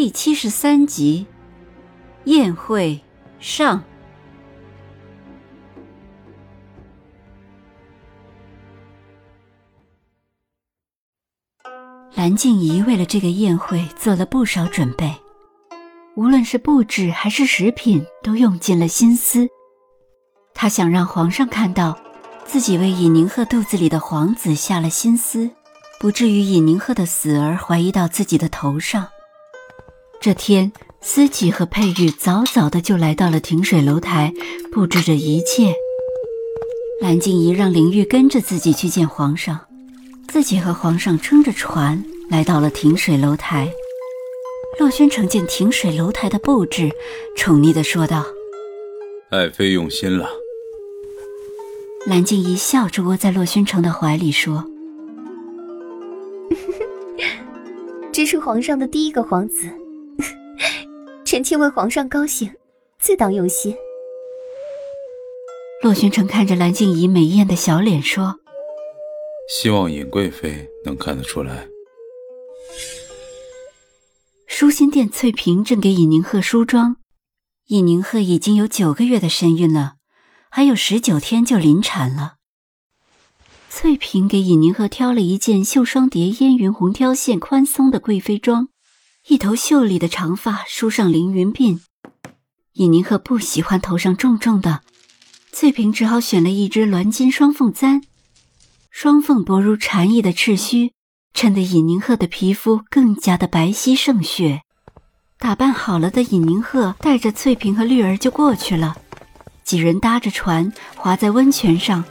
第七十三集，宴会上。蓝静怡为了这个宴会做了不少准备，无论是布置还是食品，都用尽了心思。她想让皇上看到，自己为尹宁鹤肚子里的皇子下了心思，不至于尹宁鹤的死而怀疑到自己的头上。这天，思琪和佩玉早早的就来到了亭水楼台，布置着一切。蓝静怡让林玉跟着自己去见皇上，自己和皇上撑着船来到了亭水楼台。洛宣城见亭水楼台的布置，宠溺的说道：“爱妃用心了。”蓝静怡笑着窝在洛宣城的怀里说：“ 这是皇上的第一个皇子。”臣妾为皇上高兴，自当用心。洛宣城看着蓝静怡美艳的小脸说：“希望尹贵妃能看得出来。”舒心殿翠屏正给尹宁鹤梳妆，尹宁鹤已经有九个月的身孕了，还有十九天就临产了。翠屏给尹宁鹤挑了一件绣双蝶烟云红挑线宽松的贵妃装。一头秀丽的长发梳上凌云鬓，尹宁鹤不喜欢头上重重的，翠萍只好选了一只鸾金双凤簪，双凤薄如蝉翼的赤须，衬得尹宁鹤的皮肤更加的白皙胜雪。打扮好了的尹宁鹤带着翠萍和绿儿就过去了，几人搭着船划在温泉上，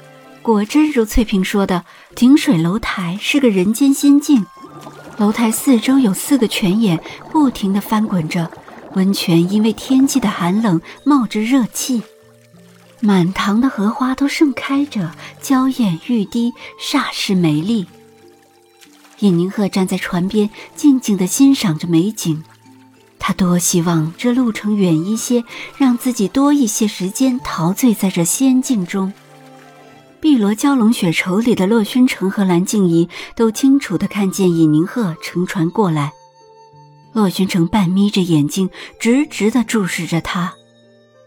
果真如翠萍说的，亭水楼台是个人间仙境。楼台四周有四个泉眼，不停地翻滚着。温泉因为天气的寒冷，冒着热气。满塘的荷花都盛开着，娇艳欲滴，煞是美丽。尹宁鹤站在船边，静静地欣赏着美景。他多希望这路程远一些，让自己多一些时间陶醉在这仙境中。碧罗蛟龙雪绸里的洛宣城和蓝静怡都清楚地看见尹宁鹤乘船过来。洛宣城半眯着眼睛，直直地注视着他。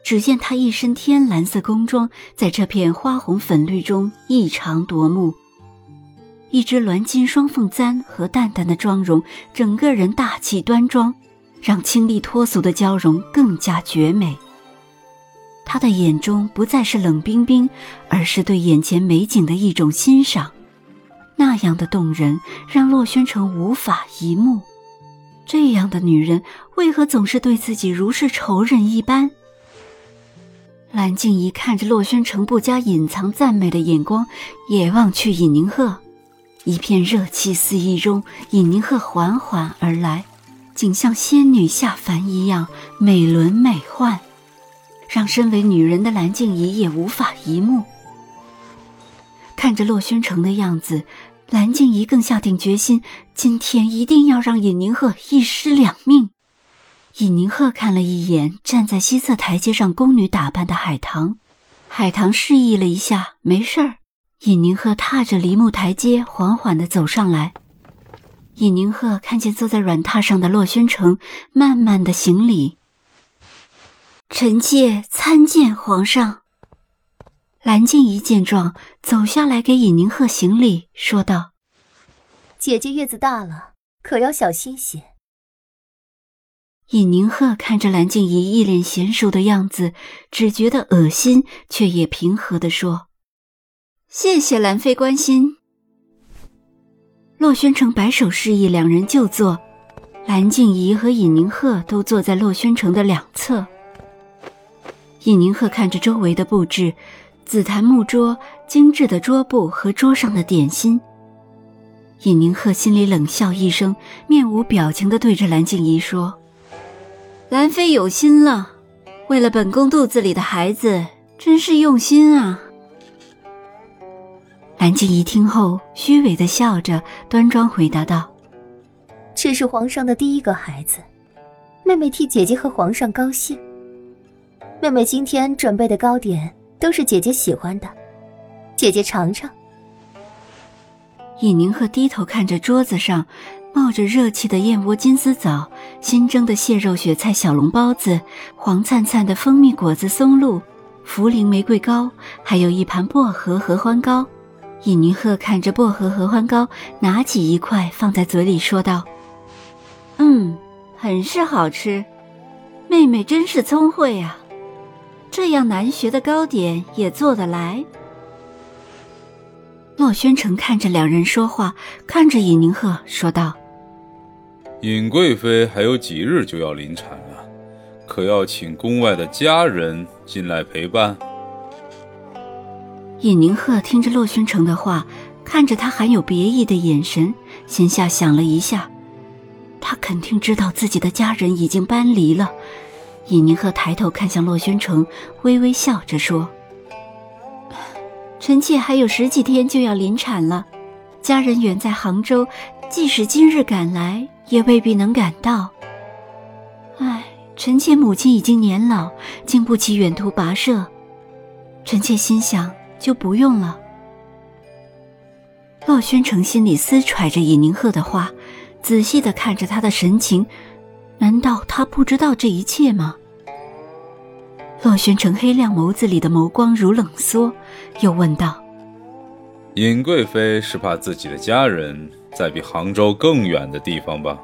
只见他一身天蓝色宫装，在这片花红粉绿中异常夺目。一只鸾金双凤簪和淡淡的妆容，整个人大气端庄，让清丽脱俗的娇容更加绝美。他的眼中不再是冷冰冰，而是对眼前美景的一种欣赏，那样的动人，让洛宣城无法一目。这样的女人，为何总是对自己如是仇人一般？蓝静怡看着洛宣城不加隐藏赞美的眼光，也望去尹宁鹤，一片热气四溢中，尹宁鹤缓缓而来，竟像仙女下凡一样美轮美奂。让身为女人的蓝静怡也无法一目。看着洛宣城的样子，蓝静怡更下定决心，今天一定要让尹宁鹤一尸两命。尹宁鹤看了一眼站在西侧台阶上宫女打扮的海棠，海棠示意了一下，没事儿。尹宁鹤踏着梨木台阶缓缓地走上来。尹宁鹤看见坐在软榻上的洛宣城，慢慢地行礼。臣妾参见皇上。蓝静怡见状，走下来给尹宁鹤行礼，说道：“姐姐月子大了，可要小心些。”尹宁鹤看着蓝静怡一脸娴熟的样子，只觉得恶心，却也平和地说：“谢谢兰妃关心。”洛宣城摆手示意两人就坐，蓝静怡和尹宁鹤都坐在洛宣城的两侧。尹宁鹤看着周围的布置，紫檀木桌、精致的桌布和桌上的点心。尹宁鹤心里冷笑一声，面无表情地对着蓝静怡说：“兰妃有心了，为了本宫肚子里的孩子，真是用心啊。蓝静怡听后，虚伪的笑着，端庄回答道：“这是皇上的第一个孩子，妹妹替姐姐和皇上高兴。妹妹今天准备的糕点都是姐姐喜欢的，姐姐尝尝。”尹宁鹤低头看着桌子上。冒着热气的燕窝金丝枣，新蒸的蟹肉雪菜小笼包子，黄灿灿的蜂蜜果子松露，茯苓玫瑰糕，还有一盘薄荷合欢糕。尹宁鹤看着薄荷合欢糕，拿起一块放在嘴里，说道：“嗯，很是好吃。妹妹真是聪慧啊，这样难学的糕点也做得来。”洛宣城看着两人说话，看着尹宁鹤说道。尹贵妃还有几日就要临产了，可要请宫外的家人进来陪伴。尹宁鹤听着洛宣城的话，看着他含有别意的眼神，心下想了一下，他肯定知道自己的家人已经搬离了。尹宁鹤抬头看向洛宣城，微微笑着说：“臣妾还有十几天就要临产了，家人远在杭州，即使今日赶来。”也未必能赶到。唉，臣妾母亲已经年老，经不起远途跋涉。臣妾心想，就不用了。洛宣城心里思揣着尹宁鹤的话，仔细的看着他的神情，难道他不知道这一切吗？洛宣城黑亮眸子里的眸光如冷缩，又问道：“尹贵妃是怕自己的家人？”在比杭州更远的地方吧。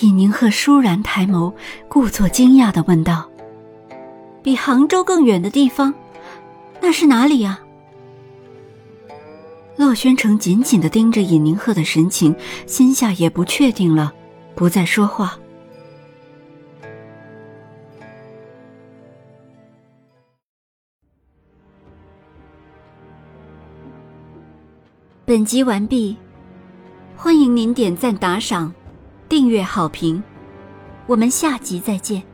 尹宁鹤倏然抬眸，故作惊讶的问道：“比杭州更远的地方，那是哪里呀？”洛宣城紧紧的盯着尹宁鹤的神情，心下也不确定了，不再说话。本集完毕，欢迎您点赞、打赏、订阅、好评，我们下集再见。